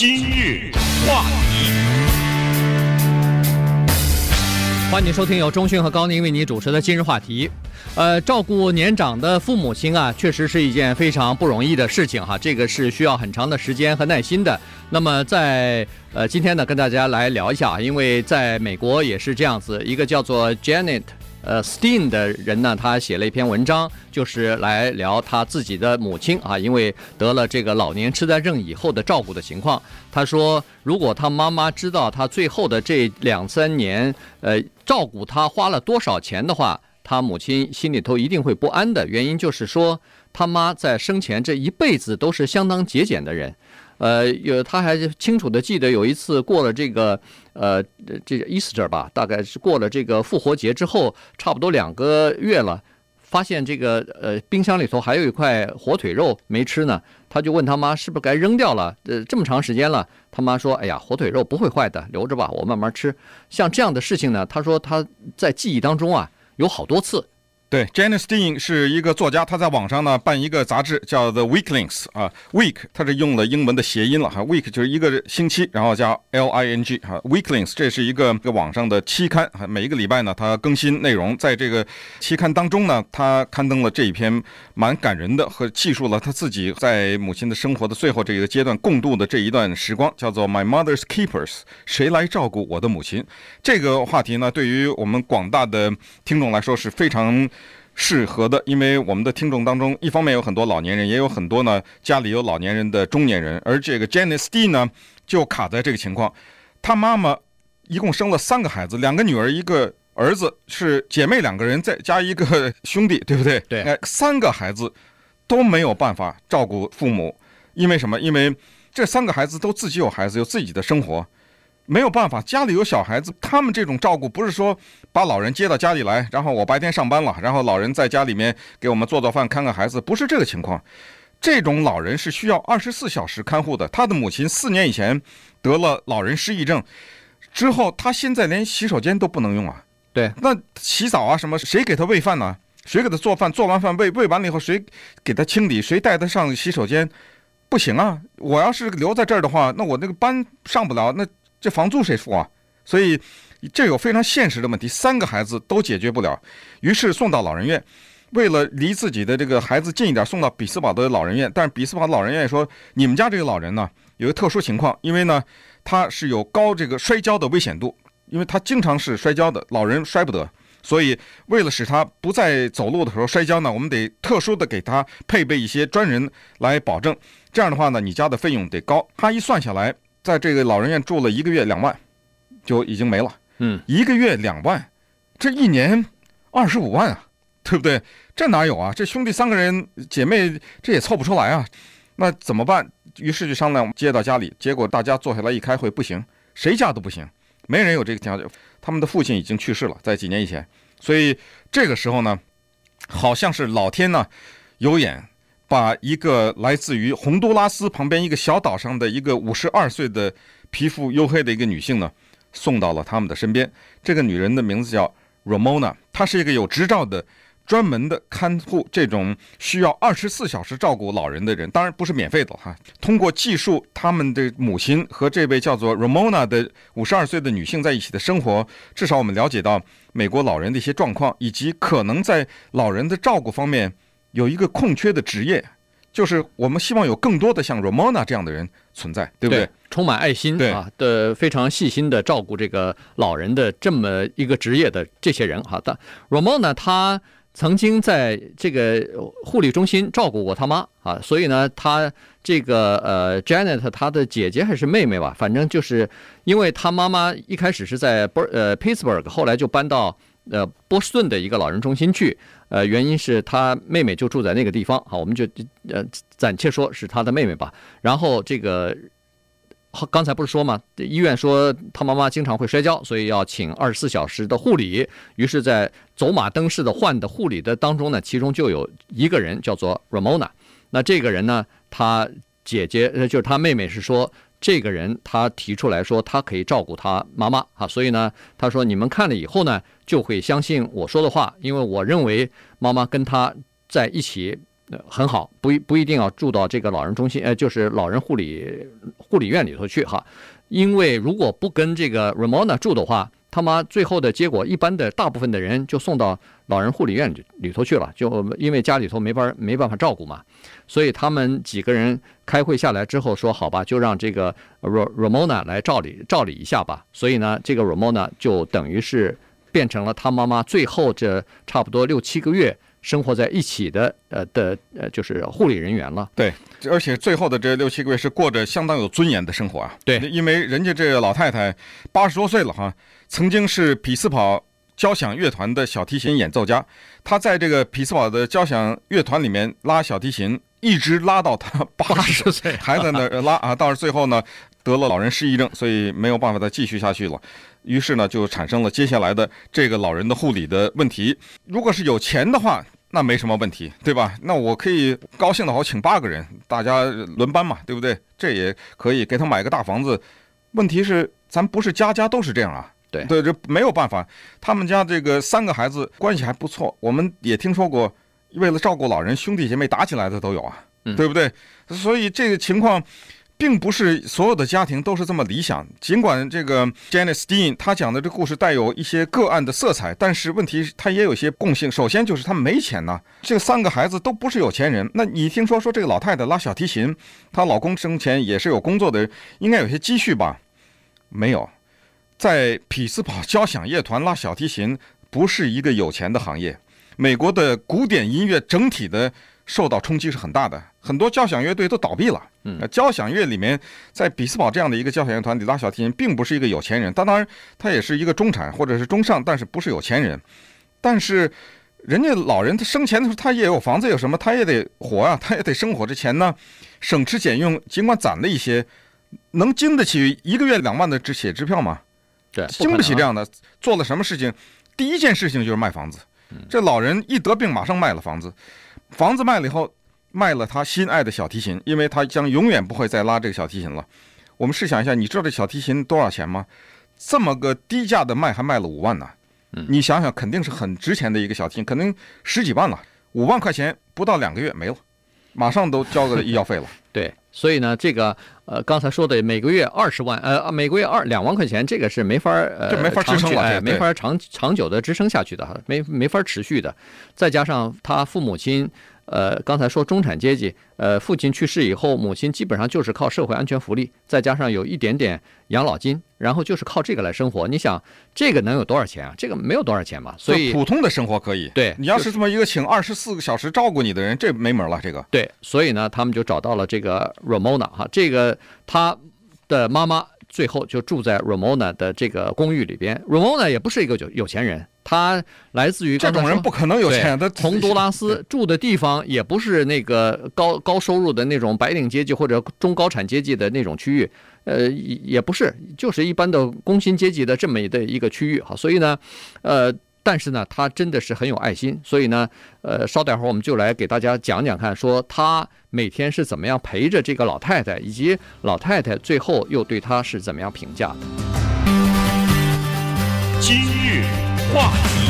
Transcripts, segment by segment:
今日话题，欢迎收听由钟讯和高宁为你主持的今日话题。呃，照顾年长的父母亲啊，确实是一件非常不容易的事情哈，这个是需要很长的时间和耐心的。那么在呃今天呢，跟大家来聊一下，因为在美国也是这样子，一个叫做 Janet。呃，Stein 的人呢，他写了一篇文章，就是来聊他自己的母亲啊，因为得了这个老年痴呆症以后的照顾的情况。他说，如果他妈妈知道他最后的这两三年，呃，照顾他花了多少钱的话，他母亲心里头一定会不安的。原因就是说，他妈在生前这一辈子都是相当节俭的人。呃，有他还清楚的记得有一次过了这个，呃，这个 Easter 吧，大概是过了这个复活节之后，差不多两个月了，发现这个呃冰箱里头还有一块火腿肉没吃呢，他就问他妈是不是该扔掉了？呃，这么长时间了，他妈说，哎呀，火腿肉不会坏的，留着吧，我慢慢吃。像这样的事情呢，他说他在记忆当中啊有好多次。对，Janet Stein 是一个作家，他在网上呢办一个杂志叫 The Weeklings 啊，Week 他是用了英文的谐音了哈，Week 就是一个星期，然后加 L I N G 哈，Weeklings 这是一个网上的期刊，每一个礼拜呢他更新内容，在这个期刊当中呢，他刊登了这一篇蛮感人的和记述了他自己在母亲的生活的最后这个阶段共度的这一段时光，叫做 My Mother's Keepers，谁来照顾我的母亲？这个话题呢，对于我们广大的听众来说是非常。适合的，因为我们的听众当中，一方面有很多老年人，也有很多呢家里有老年人的中年人，而这个 Janet Stein 呢就卡在这个情况。她妈妈一共生了三个孩子，两个女儿，一个儿子，是姐妹两个人，再加一个兄弟，对不对？对。哎，三个孩子都没有办法照顾父母，因为什么？因为这三个孩子都自己有孩子，有自己的生活。没有办法，家里有小孩子，他们这种照顾不是说把老人接到家里来，然后我白天上班了，然后老人在家里面给我们做做饭、看看孩子，不是这个情况。这种老人是需要二十四小时看护的。他的母亲四年以前得了老人失忆症，之后他现在连洗手间都不能用啊。对，那洗澡啊什么，谁给他喂饭呢？谁给他做饭？做完饭喂喂完了以后，谁给他清理？谁带他上洗手间？不行啊！我要是留在这儿的话，那我那个班上不了，那。这房租谁付啊？所以这有非常现实的问题，三个孩子都解决不了，于是送到老人院。为了离自己的这个孩子近一点，送到比斯堡的老人院。但是比斯堡老人院说，你们家这个老人呢，有个特殊情况，因为呢他是有高这个摔跤的危险度，因为他经常是摔跤的，老人摔不得。所以为了使他不再走路的时候摔跤呢，我们得特殊的给他配备一些专人来保证。这样的话呢，你家的费用得高。他一算下来。在这个老人院住了一个月，两万就已经没了。嗯，一个月两万，这一年二十五万啊，对不对？这哪有啊？这兄弟三个人，姐妹这也凑不出来啊。那怎么办？于是就商量接到家里，结果大家坐下来一开会，不行，谁家都不行，没人有这个条件。他们的父亲已经去世了，在几年以前，所以这个时候呢，好像是老天呢有眼。把一个来自于洪都拉斯旁边一个小岛上的一个五十二岁的皮肤黝黑的一个女性呢，送到了他们的身边。这个女人的名字叫 Ramona，她是一个有执照的、专门的看护这种需要二十四小时照顾老人的人，当然不是免费的哈。通过记述他们的母亲和这位叫做 Ramona 的五十二岁的女性在一起的生活，至少我们了解到美国老人的一些状况，以及可能在老人的照顾方面。有一个空缺的职业，就是我们希望有更多的像 Ramona 这样的人存在，对不对？对，充满爱心啊的，非常细心的照顾这个老人的这么一个职业的这些人。好的，Ramona 他曾经在这个护理中心照顾过他妈啊，所以呢，他这个呃 Janet 她的姐姐还是妹妹吧，反正就是因为她妈妈一开始是在波呃 Pittsburgh，后来就搬到。呃，波士顿的一个老人中心去，呃，原因是他妹妹就住在那个地方，好，我们就呃暂且说是他的妹妹吧。然后这个刚才不是说吗？医院说他妈妈经常会摔跤，所以要请二十四小时的护理。于是，在走马灯似的换的护理的当中呢，其中就有一个人叫做 Ramona。那这个人呢，他姐姐呃就是他妹妹是说。这个人他提出来说，他可以照顾他妈妈啊，所以呢，他说你们看了以后呢，就会相信我说的话，因为我认为妈妈跟他在一起，很好，不一不一定要住到这个老人中心，呃，就是老人护理护理院里头去哈，因为如果不跟这个 Ramona 住的话，他妈最后的结果，一般的大部分的人就送到老人护理院里头去了，就因为家里头没法没办法照顾嘛，所以他们几个人开会下来之后说，好吧，就让这个 Ramona 来照理照理一下吧，所以呢，这个 Ramona 就等于是变成了他妈妈最后这差不多六七个月。生活在一起的，呃的，呃，就是护理人员了。对，而且最后的这六七个月是过着相当有尊严的生活啊。对，因为人家这个老太太八十多岁了哈，曾经是匹兹堡交响乐团的小提琴演奏家，她在这个匹兹堡的交响乐团里面拉小提琴，一直拉到她 八十岁还在那拉啊，到最后呢得了老人失忆症，所以没有办法再继续下去了。于是呢，就产生了接下来的这个老人的护理的问题。如果是有钱的话，那没什么问题，对吧？那我可以高兴的好，请八个人，大家轮班嘛，对不对？这也可以给他买个大房子。问题是，咱不是家家都是这样啊。对对，这没有办法。他们家这个三个孩子关系还不错，我们也听说过，为了照顾老人，兄弟姐妹打起来的都有啊，对不对？所以这个情况。并不是所有的家庭都是这么理想。尽管这个 Janice Dean 他讲的这故事带有一些个案的色彩，但是问题他也有些共性。首先就是他没钱呐，这三个孩子都不是有钱人。那你听说说这个老太太拉小提琴，她老公生前也是有工作的，应该有些积蓄吧？没有，在匹兹堡交响乐团拉小提琴不是一个有钱的行业。美国的古典音乐整体的。受到冲击是很大的，很多交响乐队都倒闭了。嗯，交响乐里面，在比斯堡这样的一个交响乐团里拉小提琴，并不是一个有钱人。当然，他也是一个中产或者是中上，但是不是有钱人。但是，人家老人他生前的时候，他也有房子，有什么，他也得活啊，他也得生活。这钱呢，省吃俭用，尽管攒了一些，能经得起一个月两万的支写支票吗？对，经不起这样的。做了什么事情？第一件事情就是卖房子。这老人一得病，马上卖了房子。房子卖了以后，卖了他心爱的小提琴，因为他将永远不会再拉这个小提琴了。我们试想一下，你知道这小提琴多少钱吗？这么个低价的卖，还卖了五万呢。你想想，肯定是很值钱的一个小提琴，可能十几万了。五万块钱不到两个月没了，马上都交个医药费了。对，所以呢，这个呃，刚才说的每个月二十万，呃，每个月二两万块钱，这个是没法呃，这没法支撑了，哎，没法长长久的支撑下去的，没没法持续的。再加上他父母亲。呃，刚才说中产阶级，呃，父亲去世以后，母亲基本上就是靠社会安全福利，再加上有一点点养老金，然后就是靠这个来生活。你想，这个能有多少钱啊？这个没有多少钱吧？所以普通的生活可以。对，你要是这么一个请二十四个小时照顾你的人，这没门了。这个对，所以呢，他们就找到了这个 Ramona 哈，这个他的妈妈最后就住在 Ramona 的这个公寓里边。Ramona 也不是一个有有钱人。他来自于这种人不可能有钱的。洪都拉斯住的地方也不是那个高高收入的那种白领阶级或者中高产阶级的那种区域，呃，也不是，就是一般的工薪阶级的这么的一个区域哈。所以呢，呃，但是呢，他真的是很有爱心。所以呢，呃，稍待会儿我们就来给大家讲讲看，说他每天是怎么样陪着这个老太太，以及老太太最后又对他是怎么样评价的。今日。话题，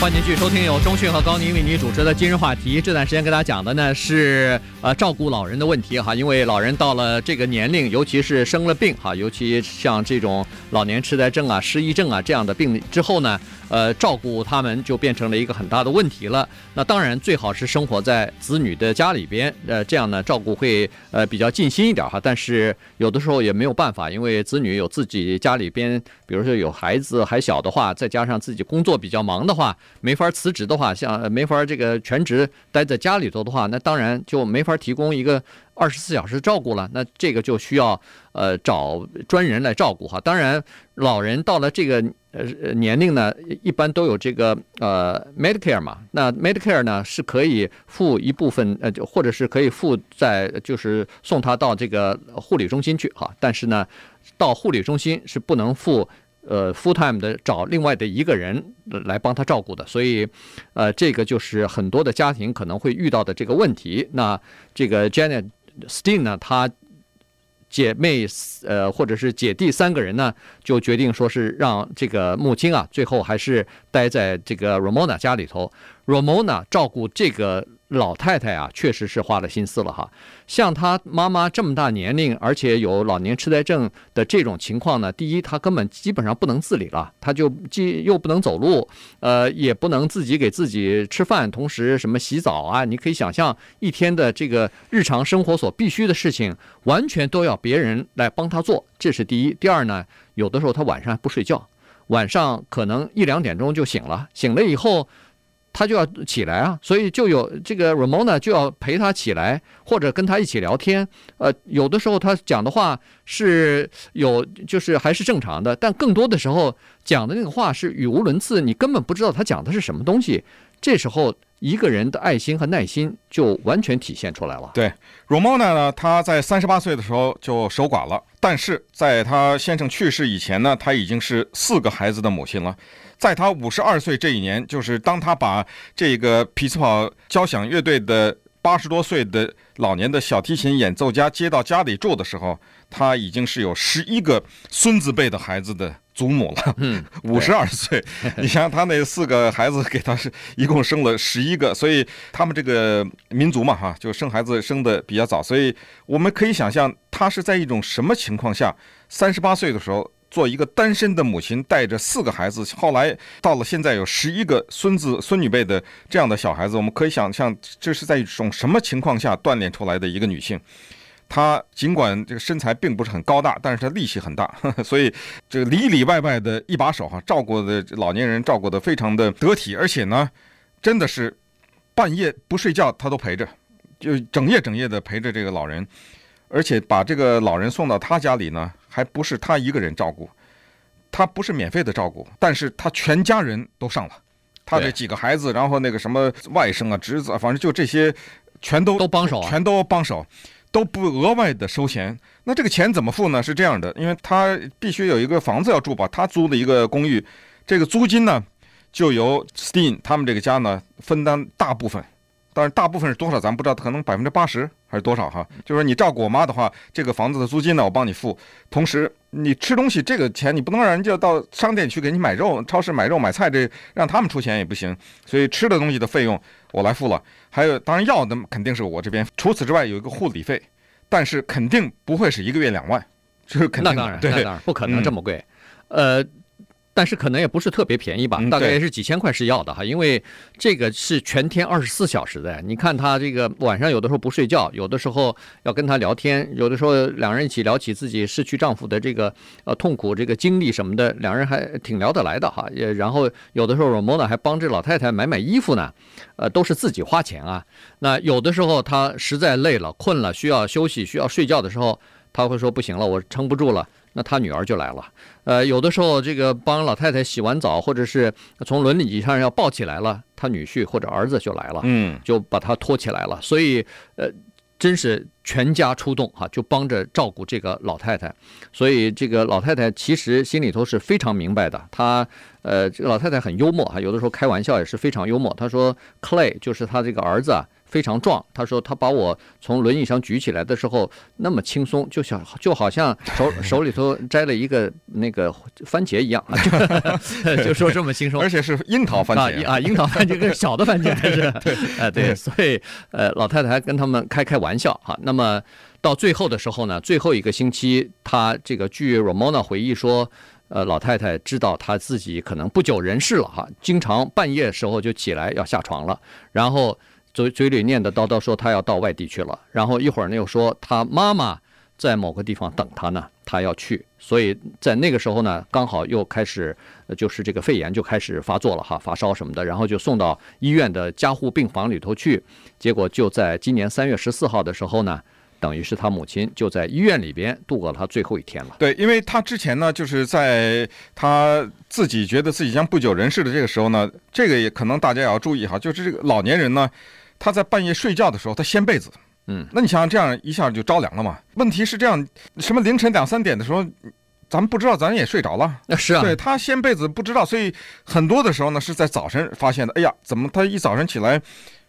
欢迎继续收听由钟讯和高宁为你主持的今日话题。这段时间跟大家讲的呢是呃照顾老人的问题哈，因为老人到了这个年龄，尤其是生了病哈，尤其像这种老年痴呆症啊、失忆症啊这样的病之后呢。呃，照顾他们就变成了一个很大的问题了。那当然最好是生活在子女的家里边，呃，这样呢照顾会呃比较尽心一点哈。但是有的时候也没有办法，因为子女有自己家里边，比如说有孩子还小的话，再加上自己工作比较忙的话，没法辞职的话，像没法这个全职待在家里头的话，那当然就没法提供一个。二十四小时照顾了，那这个就需要呃找专人来照顾哈。当然，老人到了这个呃年龄呢，一般都有这个呃 Medicare 嘛。那 Medicare 呢是可以付一部分呃，或者是可以付在就是送他到这个护理中心去哈。但是呢，到护理中心是不能付呃 full time 的找另外的一个人来帮他照顾的。所以呃，这个就是很多的家庭可能会遇到的这个问题。那这个 Janet。Steen 呢，他姐妹呃，或者是姐弟三个人呢，就决定说是让这个母亲啊，最后还是待在这个 Ramona 家里头。Ramona 照顾这个。老太太啊，确实是花了心思了哈。像她妈妈这么大年龄，而且有老年痴呆症的这种情况呢，第一，她根本基本上不能自理了，她就既又不能走路，呃，也不能自己给自己吃饭，同时什么洗澡啊，你可以想象一天的这个日常生活所必须的事情，完全都要别人来帮她做，这是第一。第二呢，有的时候她晚上还不睡觉，晚上可能一两点钟就醒了，醒了以后。他就要起来啊，所以就有这个 Ramona 就要陪他起来，或者跟他一起聊天。呃，有的时候他讲的话是有，就是还是正常的，但更多的时候讲的那个话是语无伦次，你根本不知道他讲的是什么东西。这时候一个人的爱心和耐心就完全体现出来了。对，Ramona 呢，他在三十八岁的时候就守寡了，但是在他先生去世以前呢，他已经是四个孩子的母亲了。在他五十二岁这一年，就是当他把这个匹兹堡交响乐队的八十多岁的老年的小提琴演奏家接到家里住的时候，他已经是有十一个孙子辈的孩子的祖母了。嗯，五十二岁，你想想他那四个孩子给他是一共生了十一个，所以他们这个民族嘛，哈，就生孩子生的比较早，所以我们可以想象他是在一种什么情况下，三十八岁的时候。做一个单身的母亲，带着四个孩子，后来到了现在有十一个孙子孙女辈的这样的小孩子，我们可以想象这是在一种什么情况下锻炼出来的一个女性。她尽管这个身材并不是很高大，但是他力气很大，呵呵，所以这个里里外外的一把手哈，照顾的老年人照顾的非常的得体，而且呢，真的是半夜不睡觉他都陪着，就整夜整夜的陪着这个老人，而且把这个老人送到他家里呢。还不是他一个人照顾，他不是免费的照顾，但是他全家人都上了，他这几个孩子，然后那个什么外甥啊、侄子啊，反正就这些，全都都帮手，全都帮手，都不额外的收钱。那这个钱怎么付呢？是这样的，因为他必须有一个房子要住吧，他租的一个公寓，这个租金呢，就由 Steen 他们这个家呢分担大部分。但是大部分是多少，咱不知道，可能百分之八十还是多少哈。就是说你照顾我妈的话，这个房子的租金呢，我帮你付。同时，你吃东西这个钱，你不能让人家到商店去给你买肉，超市买肉买菜，这让他们出钱也不行。所以吃的东西的费用我来付了。还有，当然药的肯定是我这边。除此之外，有一个护理费，但是肯定不会是一个月两万，就是肯定。那当然，对，那当然不可能这么贵。嗯、呃。但是可能也不是特别便宜吧，大概也是几千块是要的哈，因为这个是全天二十四小时的。你看他这个晚上有的时候不睡觉，有的时候要跟他聊天，有的时候两人一起聊起自己失去丈夫的这个呃痛苦这个经历什么的，两人还挺聊得来的哈。也然后有的时候 Ramona 还帮这老太太买买衣服呢，呃，都是自己花钱啊。那有的时候他实在累了、困了，需要休息、需要睡觉的时候，他会说不行了，我撑不住了。那他女儿就来了，呃，有的时候这个帮老太太洗完澡，或者是从轮椅上要抱起来了，他女婿或者儿子就来了，嗯，就把他拖起来了。所以，呃，真是全家出动哈，就帮着照顾这个老太太。所以，这个老太太其实心里头是非常明白的。她，呃，这个老太太很幽默哈，有的时候开玩笑也是非常幽默。她说，Clay 就是她这个儿子啊。非常壮，他说他把我从轮椅上举起来的时候那么轻松，就像就好像手 手里头摘了一个那个番茄一样，就，就说这么轻松，而且是樱桃番茄。啊，啊，樱桃番茄跟小的番茄还是。对，所以呃老太太还跟他们开开玩笑哈。那么到最后的时候呢，最后一个星期，他这个据 Romona 回忆说，呃老太太知道她自己可能不久人世了哈，经常半夜时候就起来要下床了，然后。嘴嘴里念叨叨叨说他要到外地去了，然后一会儿呢又说他妈妈在某个地方等他呢，他要去，所以在那个时候呢，刚好又开始就是这个肺炎就开始发作了哈，发烧什么的，然后就送到医院的加护病房里头去，结果就在今年三月十四号的时候呢，等于是他母亲就在医院里边度过了他最后一天了。对，因为他之前呢，就是在他自己觉得自己将不久人世的这个时候呢，这个也可能大家也要注意哈，就是这个老年人呢。他在半夜睡觉的时候，他掀被子，嗯，那你想想，这样一下就着凉了嘛？问题是这样，什么凌晨两三点的时候，咱们不知道，咱也睡着了。那是啊，对他掀被子不知道，所以很多的时候呢是在早晨发现的。哎呀，怎么他一早晨起来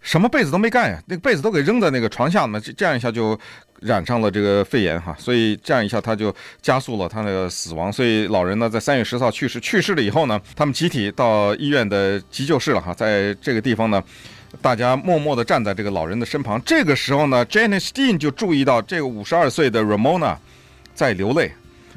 什么被子都没盖呀，那个被子都给扔在那个床下嘛，这这样一下就染上了这个肺炎哈，所以这样一下他就加速了他那个死亡。所以老人呢，在三月十四号去世，去世了以后呢，他们集体到医院的急救室了哈，在这个地方呢，大家默默地站在这个老人的身旁。这个时候呢，Janis Dean 就注意到这个五十二岁的 Ramona 在流泪，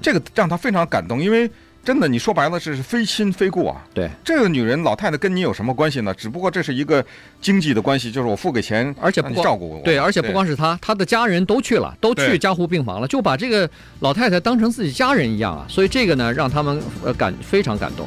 这个让他非常感动，因为。真的，你说白了是非亲非故啊。对，这个女人老太太跟你有什么关系呢？只不过这是一个经济的关系，就是我付给钱，而且不照顾我。对，而且不光是她，她的家人都去了，都去加护病房了，就把这个老太太当成自己家人一样啊。所以这个呢，让他们呃感非常感动。